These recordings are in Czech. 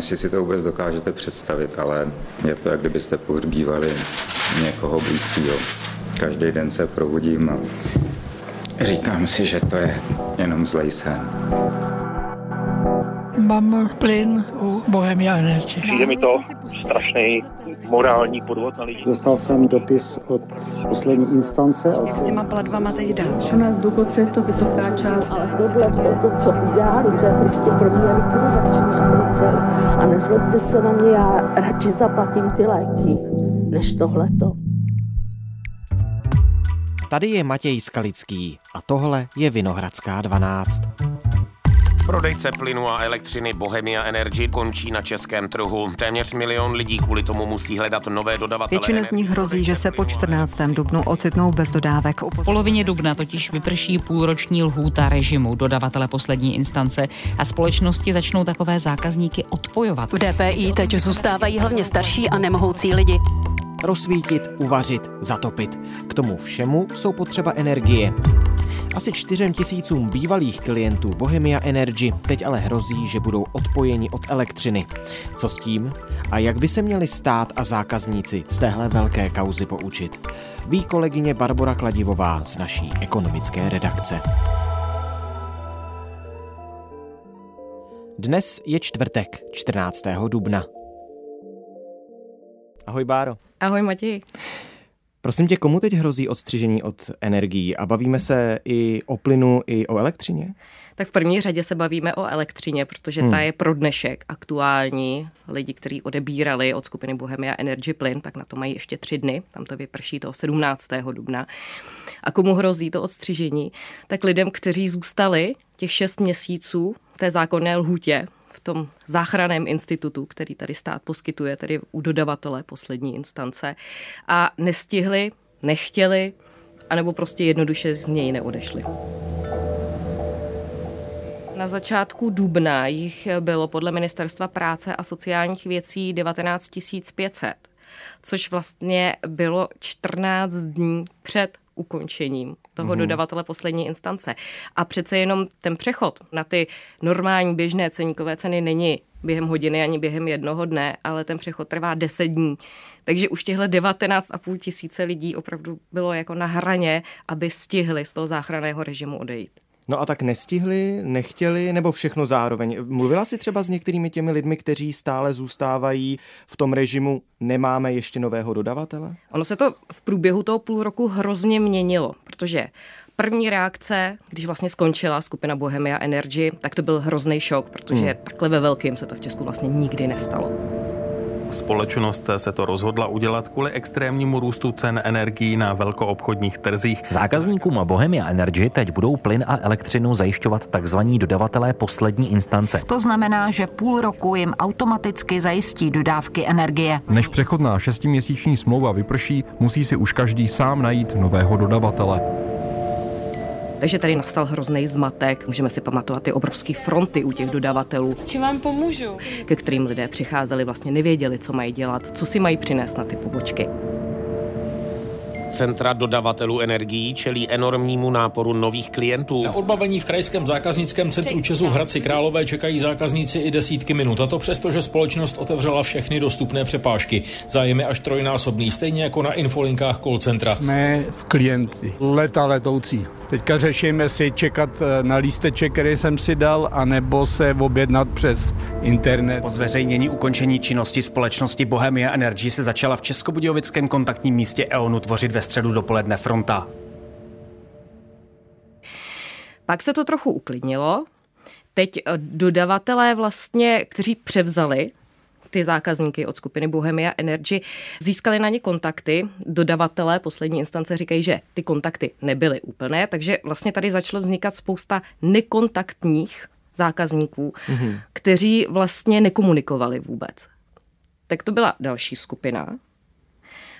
jestli si to vůbec dokážete představit, ale je to, jak kdybyste pohřbívali někoho blízkého. Každý den se probudím a říkám si, že to je jenom zlej sen. Mám plyn u Bohemia Energy. Přijde mi to strašný morální podvod na lidi. Dostal jsem dopis od poslední instance. Jak s těma platbama teď dál? U nás důchodce je to vysoká část. Ale tohle, to, to, co udělali, to je prostě pro mě likvidační A nezlobte se na mě, já radši zaplatím ty léky, než tohleto. Tady je Matěj Skalický a tohle je Vinohradská 12. Prodejce plynu a elektřiny Bohemia Energy končí na českém trhu. Téměř milion lidí kvůli tomu musí hledat nové dodavatele. Většina z nich hrozí, že se po 14. dubnu ocitnou bez dodávek. V polovině dubna totiž vyprší půlroční lhůta režimu dodavatele poslední instance a společnosti začnou takové zákazníky odpojovat. V DPI teď zůstávají hlavně starší a nemohoucí lidi rozsvítit, uvařit, zatopit. K tomu všemu jsou potřeba energie. Asi čtyřem tisícům bývalých klientů Bohemia Energy teď ale hrozí, že budou odpojeni od elektřiny. Co s tím? A jak by se měli stát a zákazníci z téhle velké kauzy poučit? Ví kolegyně Barbara Kladivová z naší ekonomické redakce. Dnes je čtvrtek, 14. dubna. Ahoj Báro. Ahoj Matěj. Prosím tě, komu teď hrozí odstřižení od energií? A bavíme se i o plynu, i o elektřině? Tak v první řadě se bavíme o elektřině, protože hmm. ta je pro dnešek aktuální. Lidi, kteří odebírali od skupiny Bohemia Energy plyn, tak na to mají ještě tři dny. Tam to vyprší toho 17. dubna. A komu hrozí to odstřižení? Tak lidem, kteří zůstali těch šest měsíců té zákonné lhůtě v tom záchraném institutu, který tady stát poskytuje, tedy u dodavatele poslední instance, a nestihli, nechtěli, anebo prostě jednoduše z něj neodešli. Na začátku dubna jich bylo podle Ministerstva práce a sociálních věcí 19 500, což vlastně bylo 14 dní před ukončením toho mm-hmm. dodavatele poslední instance. A přece jenom ten přechod na ty normální běžné ceníkové ceny není během hodiny ani během jednoho dne, ale ten přechod trvá 10 dní. Takže už těchto 19,5 tisíce lidí opravdu bylo jako na hraně, aby stihli z toho záchranného režimu odejít. No a tak nestihli, nechtěli, nebo všechno zároveň? Mluvila si třeba s některými těmi lidmi, kteří stále zůstávají v tom režimu, nemáme ještě nového dodavatele? Ono se to v průběhu toho půl roku hrozně měnilo, protože první reakce, když vlastně skončila skupina Bohemia Energy, tak to byl hrozný šok, protože hmm. takhle ve velkým se to v Česku vlastně nikdy nestalo. Společnost se to rozhodla udělat kvůli extrémnímu růstu cen energií na velkoobchodních trzích. Zákazníkům Bohemia Energy teď budou plyn a elektřinu zajišťovat tzv. dodavatelé poslední instance. To znamená, že půl roku jim automaticky zajistí dodávky energie. Než přechodná šestiměsíční smlouva vyprší, musí si už každý sám najít nového dodavatele. Takže tady nastal hrozný zmatek. Můžeme si pamatovat ty obrovské fronty u těch dodavatelů. S čím vám pomůžu? Ke kterým lidé přicházeli, vlastně nevěděli, co mají dělat, co si mají přinést na ty pobočky. Centra dodavatelů energií čelí enormnímu náporu nových klientů. Na odbavení v krajském zákaznickém centru Česu v Hradci Králové čekají zákazníci i desítky minut. A to přesto, že společnost otevřela všechny dostupné přepážky. Zájem je až trojnásobný, stejně jako na infolinkách call centra. Jsme v klienty, leta letoucí. Teďka řešíme si čekat eh, na lísteček, který jsem si dal, anebo se objednat přes internet. Po zveřejnění ukončení činnosti společnosti Bohemia Energy se začala v Českobudějovickém kontaktním místě EONu tvořit ve středu dopoledne fronta. Pak se to trochu uklidnilo. Teď eh, dodavatelé vlastně, kteří převzali ty zákazníky od skupiny Bohemia Energy, získali na ně kontakty. Dodavatelé poslední instance říkají, že ty kontakty nebyly úplné, takže vlastně tady začalo vznikat spousta nekontaktních zákazníků, mm-hmm. kteří vlastně nekomunikovali vůbec. Tak to byla další skupina.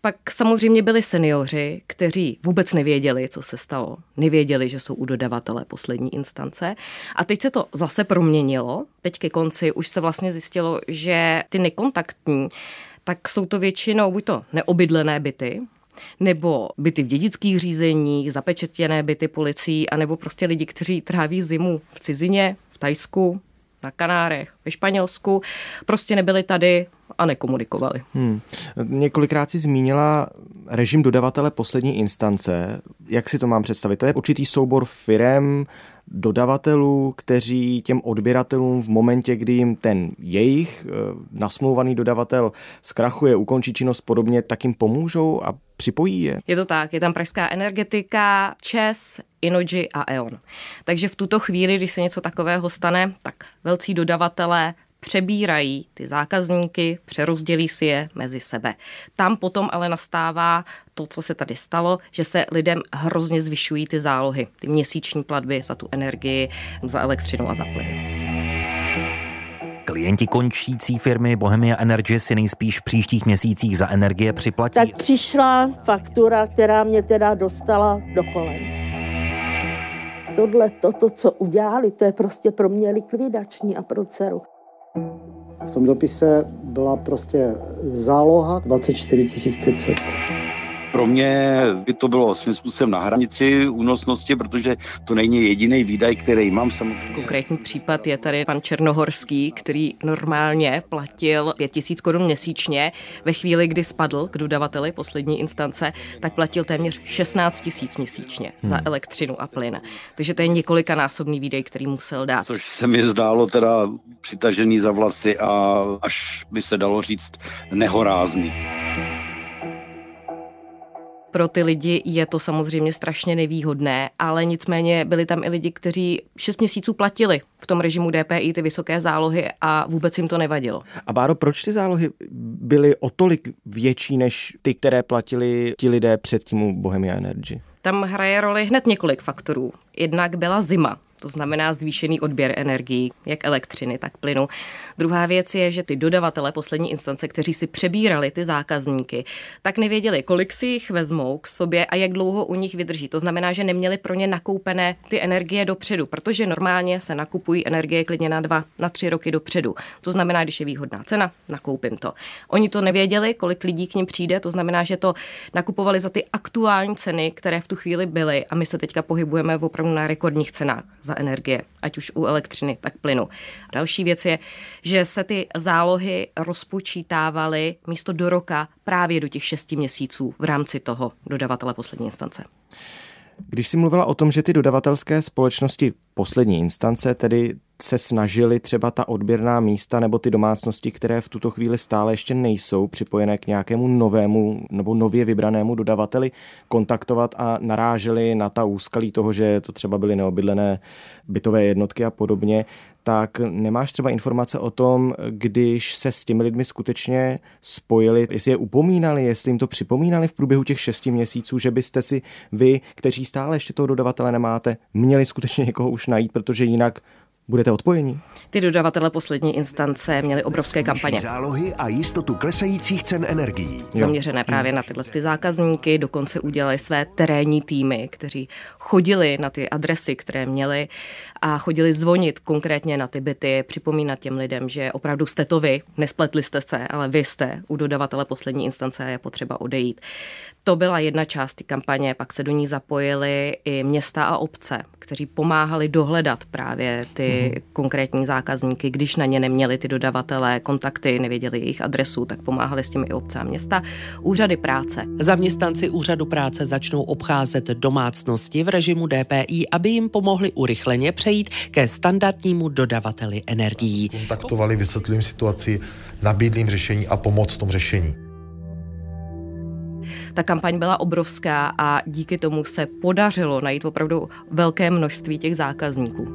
Pak samozřejmě byli seniori, kteří vůbec nevěděli, co se stalo. Nevěděli, že jsou u dodavatele poslední instance. A teď se to zase proměnilo. Teď ke konci už se vlastně zjistilo, že ty nekontaktní, tak jsou to většinou buď to neobydlené byty, nebo byty v dědických řízeních, zapečetěné byty policií, anebo prostě lidi, kteří tráví zimu v cizině, v Tajsku, na Kanárech, ve Španělsku, prostě nebyli tady a nekomunikovali. Hmm. Několikrát si zmínila režim dodavatele poslední instance. Jak si to mám představit? To je určitý soubor firem, dodavatelů, kteří těm odběratelům v momentě, kdy jim ten jejich eh, nasmlouvaný dodavatel zkrachuje, ukončí činnost podobně, tak jim pomůžou a připojí je? Je to tak, je tam pražská energetika, ČES, Inoji a E.ON. Takže v tuto chvíli, když se něco takového stane, tak velcí dodavatelé přebírají ty zákazníky, přerozdělí si je mezi sebe. Tam potom ale nastává to, co se tady stalo, že se lidem hrozně zvyšují ty zálohy, ty měsíční platby za tu energii, za elektřinu a za plyn. Klienti končící firmy Bohemia Energy si nejspíš v příštích měsících za energie připlatí. Tak přišla faktura, která mě teda dostala do kolen. Tohle, to, to, co udělali, to je prostě pro mě likvidační a pro dceru. V tom dopise byla prostě záloha 24 500 pro mě by to bylo svým způsobem na hranici únosnosti, protože to není jediný výdaj, který mám samozřejmě. Konkrétní případ je tady pan Černohorský, který normálně platil 5000 korun měsíčně. Ve chvíli, kdy spadl k dodavateli poslední instance, tak platil téměř 16 tisíc měsíčně hmm. za elektřinu a plyn. Takže to je několikanásobný výdej, který musel dát. Což se mi zdálo teda přitažený za vlasy a až by se dalo říct nehorázný pro ty lidi je to samozřejmě strašně nevýhodné, ale nicméně byli tam i lidi, kteří 6 měsíců platili v tom režimu DPI ty vysoké zálohy a vůbec jim to nevadilo. A Báro, proč ty zálohy byly o tolik větší než ty, které platili ti lidé před tím Bohemia Energy? Tam hraje roli hned několik faktorů. Jednak byla zima, to znamená zvýšený odběr energií, jak elektřiny, tak plynu. Druhá věc je, že ty dodavatele poslední instance, kteří si přebírali ty zákazníky, tak nevěděli, kolik si jich vezmou k sobě a jak dlouho u nich vydrží. To znamená, že neměli pro ně nakoupené ty energie dopředu, protože normálně se nakupují energie klidně na dva, na tři roky dopředu. To znamená, když je výhodná cena, nakoupím to. Oni to nevěděli, kolik lidí k ním přijde, to znamená, že to nakupovali za ty aktuální ceny, které v tu chvíli byly a my se teďka pohybujeme opravdu na rekordních cenách za energie, ať už u elektřiny, tak plynu. A další věc je, že se ty zálohy rozpočítávaly místo do roka právě do těch šesti měsíců v rámci toho dodavatele poslední instance. Když jsi mluvila o tom, že ty dodavatelské společnosti poslední instance tedy se snažili třeba ta odběrná místa nebo ty domácnosti, které v tuto chvíli stále ještě nejsou připojené k nějakému novému nebo nově vybranému dodavateli, kontaktovat a naráželi na ta úskalí toho, že to třeba byly neobydlené bytové jednotky a podobně, tak nemáš třeba informace o tom, když se s těmi lidmi skutečně spojili, jestli je upomínali, jestli jim to připomínali v průběhu těch šesti měsíců, že byste si vy, kteří stále ještě toho dodavatele nemáte, měli skutečně někoho už najít, protože jinak budete odpojení? Ty dodavatele poslední instance měly obrovské kampaně. Zálohy a jistotu klesajících cen energií. Zaměřené právě na tyhle ty zákazníky, dokonce udělali své terénní týmy, kteří chodili na ty adresy, které měli a chodili zvonit konkrétně na ty byty, připomínat těm lidem, že opravdu jste to vy, nespletli jste se, ale vy jste u dodavatele poslední instance a je potřeba odejít. To byla jedna část té kampaně, pak se do ní zapojili i města a obce, kteří pomáhali dohledat právě ty mm-hmm. konkrétní zákazníky, když na ně neměli ty dodavatelé kontakty, nevěděli jejich adresu, tak pomáhali s těmi i obce a města. Úřady práce. Zaměstnanci úřadu práce začnou obcházet domácnosti v režimu DPI, aby jim pomohli urychleně přejít ke standardnímu dodavateli energií. Kontaktovali, vysvětlím situaci, nabídlím řešení a pomoc v tom řešení. Ta kampaň byla obrovská a díky tomu se podařilo najít opravdu velké množství těch zákazníků.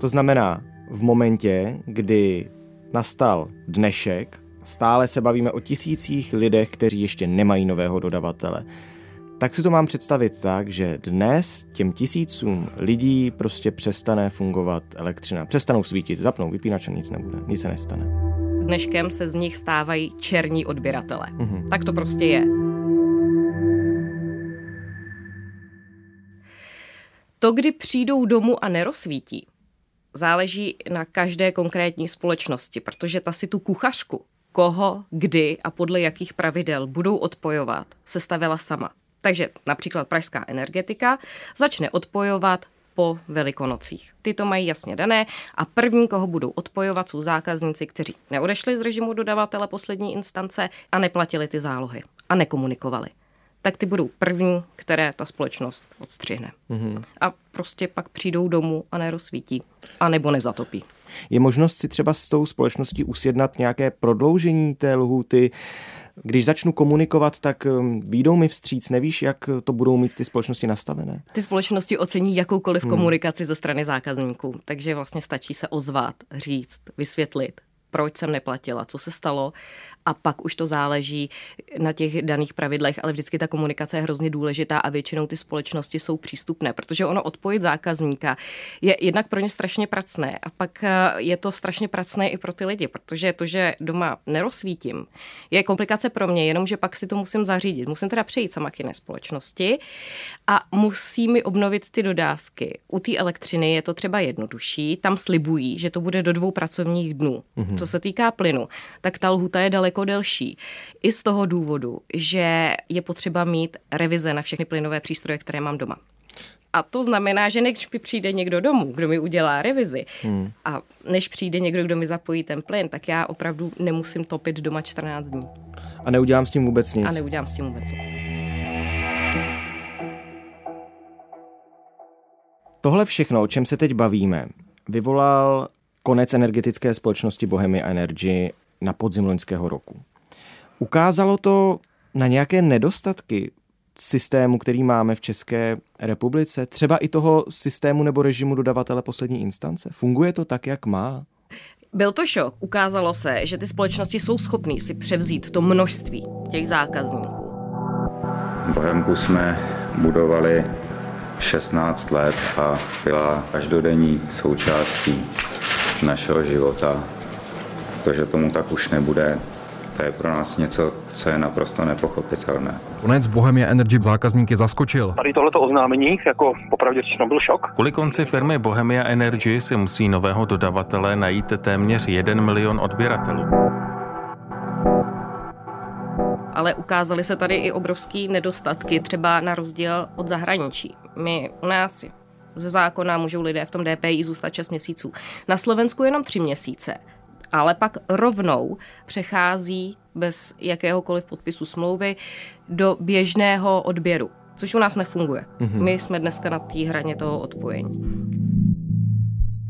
To znamená, v momentě, kdy nastal dnešek, stále se bavíme o tisících lidech, kteří ještě nemají nového dodavatele. Tak si to mám představit tak, že dnes těm tisícům lidí prostě přestane fungovat elektřina. Přestanou svítit, zapnou vypínač a nic nebude, nic se nestane dneškem se z nich stávají černí odběratele. Mm-hmm. Tak to prostě je. To, kdy přijdou domů a nerozsvítí, záleží na každé konkrétní společnosti, protože ta si tu kuchařku, koho, kdy a podle jakých pravidel budou odpojovat, sestavila sama. Takže například Pražská energetika začne odpojovat po velikonocích. Ty to mají jasně dané a první, koho budou odpojovat, jsou zákazníci, kteří neodešli z režimu dodavatele poslední instance a neplatili ty zálohy a nekomunikovali tak ty budou první, které ta společnost odstřihne. Mm-hmm. A prostě pak přijdou domů a nerozsvítí, a nebo nezatopí. Je možnost si třeba s tou společností usjednat nějaké prodloužení té lhuty, když začnu komunikovat, tak um, výjdou mi vstříc, nevíš, jak to budou mít ty společnosti nastavené? Ty společnosti ocení jakoukoliv hmm. komunikaci ze strany zákazníků, takže vlastně stačí se ozvat, říct, vysvětlit, proč jsem neplatila, co se stalo a pak už to záleží na těch daných pravidlech, ale vždycky ta komunikace je hrozně důležitá a většinou ty společnosti jsou přístupné, protože ono odpojit zákazníka je jednak pro ně strašně pracné a pak eh, je to strašně pracné i pro ty lidi, protože to, že doma nerozsvítím, je komplikace pro mě, jenomže pak si to musím zařídit. Musím teda přejít sama k jiné společnosti a musí mi obnovit ty dodávky. U té elektřiny je to třeba jednodušší, tam slibují, že to bude do dvou pracovních dnů. Mm-hmm. Co se týká plynu, tak ta lhuta je daleko daleko delší. I z toho důvodu, že je potřeba mít revize na všechny plynové přístroje, které mám doma. A to znamená, že než přijde někdo domů, kdo mi udělá revizi, hmm. a než přijde někdo, kdo mi zapojí ten plyn, tak já opravdu nemusím topit doma 14 dní. A neudělám s tím vůbec nic. A neudělám s tím vůbec nic. Tohle všechno, o čem se teď bavíme, vyvolal konec energetické společnosti Bohemia Energy na podzim loňského roku. Ukázalo to na nějaké nedostatky systému, který máme v České republice, třeba i toho systému nebo režimu dodavatele poslední instance? Funguje to tak, jak má? Byl to šok. Ukázalo se, že ty společnosti jsou schopné si převzít to množství těch zákazníků. Bohemku jsme budovali 16 let a byla každodenní součástí našeho života to, že tomu tak už nebude, to je pro nás něco, co je naprosto nepochopitelné. Konec Bohemia Energy zákazníky zaskočil. Tady tohleto oznámení, jako popravdě řečeno, byl šok. Kvůli konci firmy Bohemia Energy si musí nového dodavatele najít téměř 1 milion odběratelů. Ale ukázaly se tady i obrovský nedostatky, třeba na rozdíl od zahraničí. My u nás ze zákona můžou lidé v tom DPI zůstat 6 měsíců. Na Slovensku jenom 3 měsíce ale pak rovnou přechází bez jakéhokoliv podpisu smlouvy do běžného odběru, což u nás nefunguje. Mm-hmm. My jsme dneska na té hraně toho odpojení.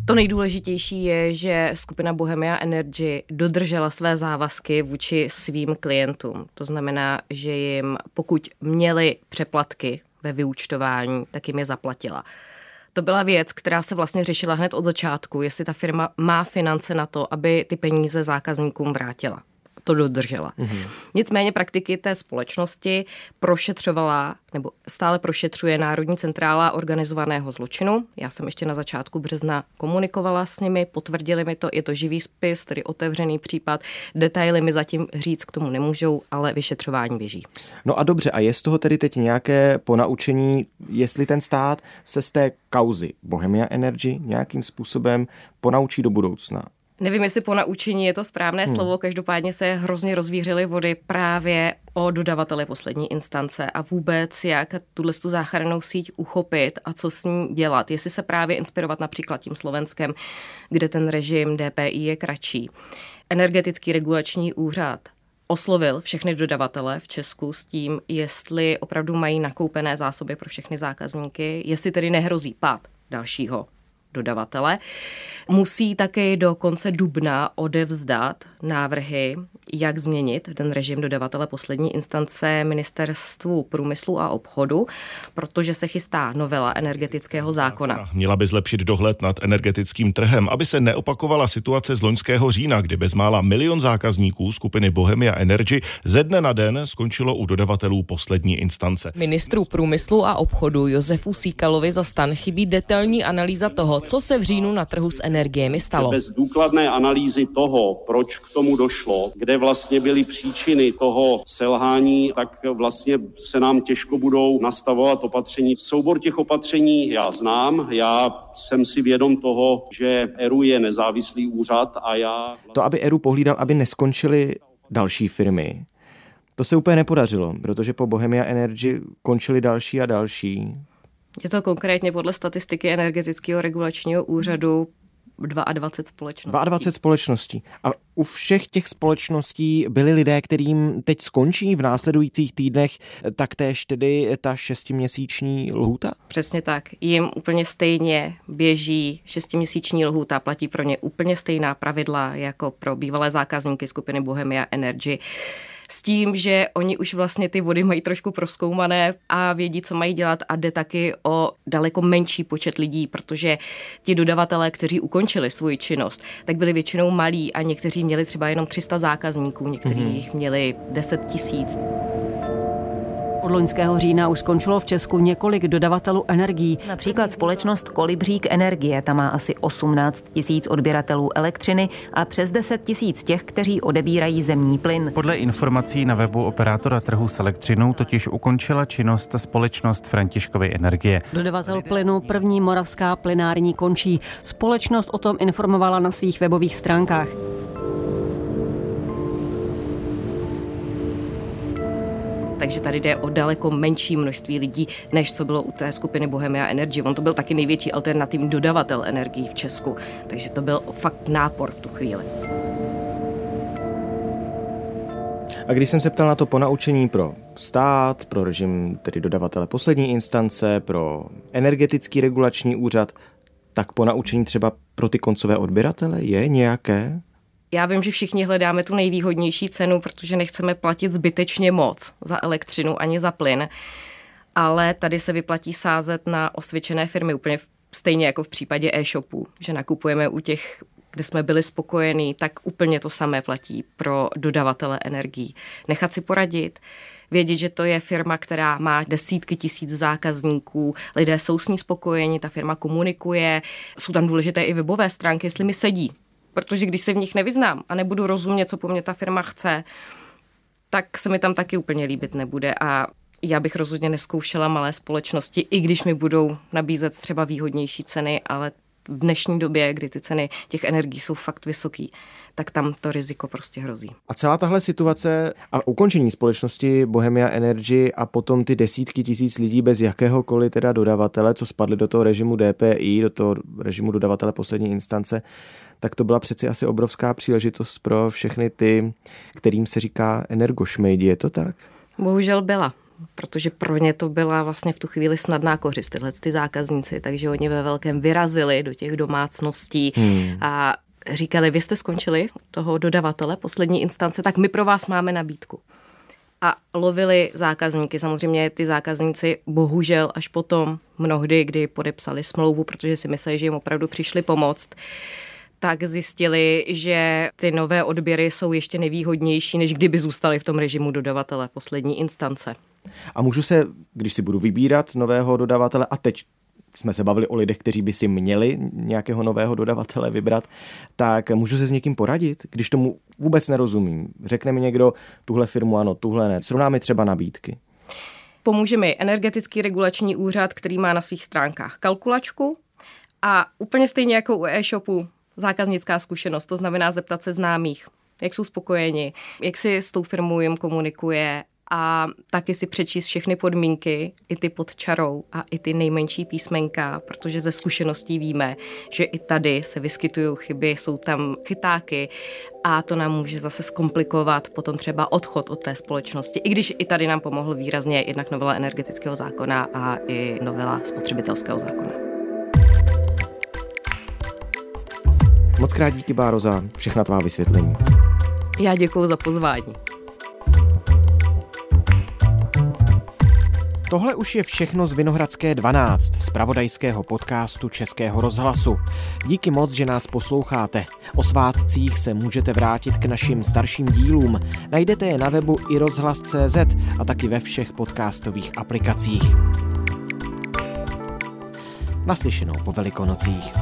To nejdůležitější je, že skupina Bohemia Energy dodržela své závazky vůči svým klientům. To znamená, že jim, pokud měli přeplatky ve vyúčtování, tak jim je zaplatila. To byla věc, která se vlastně řešila hned od začátku, jestli ta firma má finance na to, aby ty peníze zákazníkům vrátila to dodržela. Mm-hmm. Nicméně praktiky té společnosti prošetřovala nebo stále prošetřuje Národní centrála organizovaného zločinu. Já jsem ještě na začátku března komunikovala s nimi, potvrdili mi to, je to živý spis, tedy otevřený případ. Detaily mi zatím říct k tomu nemůžou, ale vyšetřování běží. No a dobře, a je z toho tedy teď nějaké ponaučení, jestli ten stát se z té kauzy Bohemia Energy nějakým způsobem ponaučí do budoucna? Nevím, jestli po naučení je to správné hmm. slovo, každopádně se hrozně rozvířily vody právě o dodavateli poslední instance a vůbec jak tuhle tu záchrannou síť uchopit a co s ní dělat. Jestli se právě inspirovat například tím Slovenskem, kde ten režim DPI je kratší. Energetický regulační úřad oslovil všechny dodavatele v Česku s tím, jestli opravdu mají nakoupené zásoby pro všechny zákazníky, jestli tedy nehrozí pád dalšího dodavatele. Musí také do konce dubna odevzdat návrhy, jak změnit ten režim dodavatele poslední instance ministerstvu průmyslu a obchodu, protože se chystá novela energetického zákona. Měla by zlepšit dohled nad energetickým trhem, aby se neopakovala situace z loňského října, kdy bezmála milion zákazníků skupiny Bohemia Energy ze dne na den skončilo u dodavatelů poslední instance. Ministru průmyslu a obchodu Josefu Síkalovi za stan chybí detailní analýza toho, co se v říjnu na trhu s energiemi stalo. Bez důkladné analýzy toho, proč k tomu došlo, kde vlastně byly příčiny toho selhání, tak vlastně se nám těžko budou nastavovat opatření. Soubor těch opatření já znám, já jsem si vědom toho, že ERU je nezávislý úřad a já... Vlastně... To, aby ERU pohlídal, aby neskončily další firmy, to se úplně nepodařilo, protože po Bohemia Energy končily další a další. Je to konkrétně podle statistiky energetického regulačního úřadu 22 společností. 22 společností. A u všech těch společností byli lidé, kterým teď skončí v následujících týdnech taktéž tedy ta šestiměsíční lhůta? Přesně tak. Jim úplně stejně běží šestiměsíční lhůta, platí pro ně úplně stejná pravidla jako pro bývalé zákazníky skupiny Bohemia Energy s tím, že oni už vlastně ty vody mají trošku proskoumané a vědí, co mají dělat a jde taky o daleko menší počet lidí, protože ti dodavatelé, kteří ukončili svou činnost, tak byli většinou malí a někteří měli třeba jenom 300 zákazníků, někteří mm-hmm. jich měli 10 tisíc. Od loňského října už skončilo v Česku několik dodavatelů energií. Například společnost Kolibřík Energie, ta má asi 18 tisíc odběratelů elektřiny a přes 10 tisíc těch, kteří odebírají zemní plyn. Podle informací na webu operátora trhu s elektřinou totiž ukončila činnost společnost Františkovy energie. Dodavatel plynu první moravská plynární končí. Společnost o tom informovala na svých webových stránkách. Takže tady jde o daleko menší množství lidí, než co bylo u té skupiny Bohemia Energy. On to byl taky největší alternativní dodavatel energií v Česku, takže to byl fakt nápor v tu chvíli. A když jsem se ptal na to ponaučení pro stát, pro režim tedy dodavatele poslední instance, pro energetický regulační úřad, tak ponaučení třeba pro ty koncové odběratele je nějaké? Já vím, že všichni hledáme tu nejvýhodnější cenu, protože nechceme platit zbytečně moc za elektřinu ani za plyn, ale tady se vyplatí sázet na osvědčené firmy úplně stejně jako v případě e-shopů, že nakupujeme u těch kde jsme byli spokojení, tak úplně to samé platí pro dodavatele energií. Nechat si poradit, vědět, že to je firma, která má desítky tisíc zákazníků, lidé jsou s ní spokojeni, ta firma komunikuje, jsou tam důležité i webové stránky, jestli mi sedí, protože když se v nich nevyznám a nebudu rozumět, co po mně ta firma chce, tak se mi tam taky úplně líbit nebude. A já bych rozhodně neskoušela malé společnosti, i když mi budou nabízet třeba výhodnější ceny, ale v dnešní době, kdy ty ceny těch energií jsou fakt vysoký, tak tam to riziko prostě hrozí. A celá tahle situace a ukončení společnosti Bohemia Energy a potom ty desítky tisíc lidí bez jakéhokoliv teda dodavatele, co spadly do toho režimu DPI, do toho režimu dodavatele poslední instance, tak to byla přeci asi obrovská příležitost pro všechny ty, kterým se říká energošmejdi. Je to tak? Bohužel byla protože pro ně to byla vlastně v tu chvíli snadná kořist, tyhle ty zákazníci, takže oni ve velkém vyrazili do těch domácností hmm. a říkali, vy jste skončili toho dodavatele poslední instance, tak my pro vás máme nabídku. A lovili zákazníky. Samozřejmě ty zákazníci bohužel až potom mnohdy, kdy podepsali smlouvu, protože si mysleli, že jim opravdu přišli pomoct, tak zjistili, že ty nové odběry jsou ještě nevýhodnější, než kdyby zůstali v tom režimu dodavatele poslední instance. A můžu se, když si budu vybírat nového dodavatele, a teď jsme se bavili o lidech, kteří by si měli nějakého nového dodavatele vybrat, tak můžu se s někým poradit, když tomu vůbec nerozumím. Řekne mi někdo, tuhle firmu ano, tuhle ne. Srovná mi třeba nabídky. Pomůže mi energetický regulační úřad, který má na svých stránkách kalkulačku a úplně stejně jako u e-shopu zákaznická zkušenost, to znamená zeptat se známých, jak jsou spokojeni, jak si s tou firmou jim komunikuje a taky si přečíst všechny podmínky, i ty pod čarou a i ty nejmenší písmenka, protože ze zkušeností víme, že i tady se vyskytují chyby, jsou tam chytáky a to nám může zase zkomplikovat potom třeba odchod od té společnosti, i když i tady nám pomohl výrazně jednak novela energetického zákona a i novela spotřebitelského zákona. Moc krát díky, Báro, za všechna tvá vysvětlení. Já děkuji za pozvání. Tohle už je všechno z Vinohradské 12, z pravodajského podcastu Českého rozhlasu. Díky moc, že nás posloucháte. O svátcích se můžete vrátit k našim starším dílům. Najdete je na webu i rozhlas.cz a taky ve všech podcastových aplikacích. Naslyšenou po velikonocích.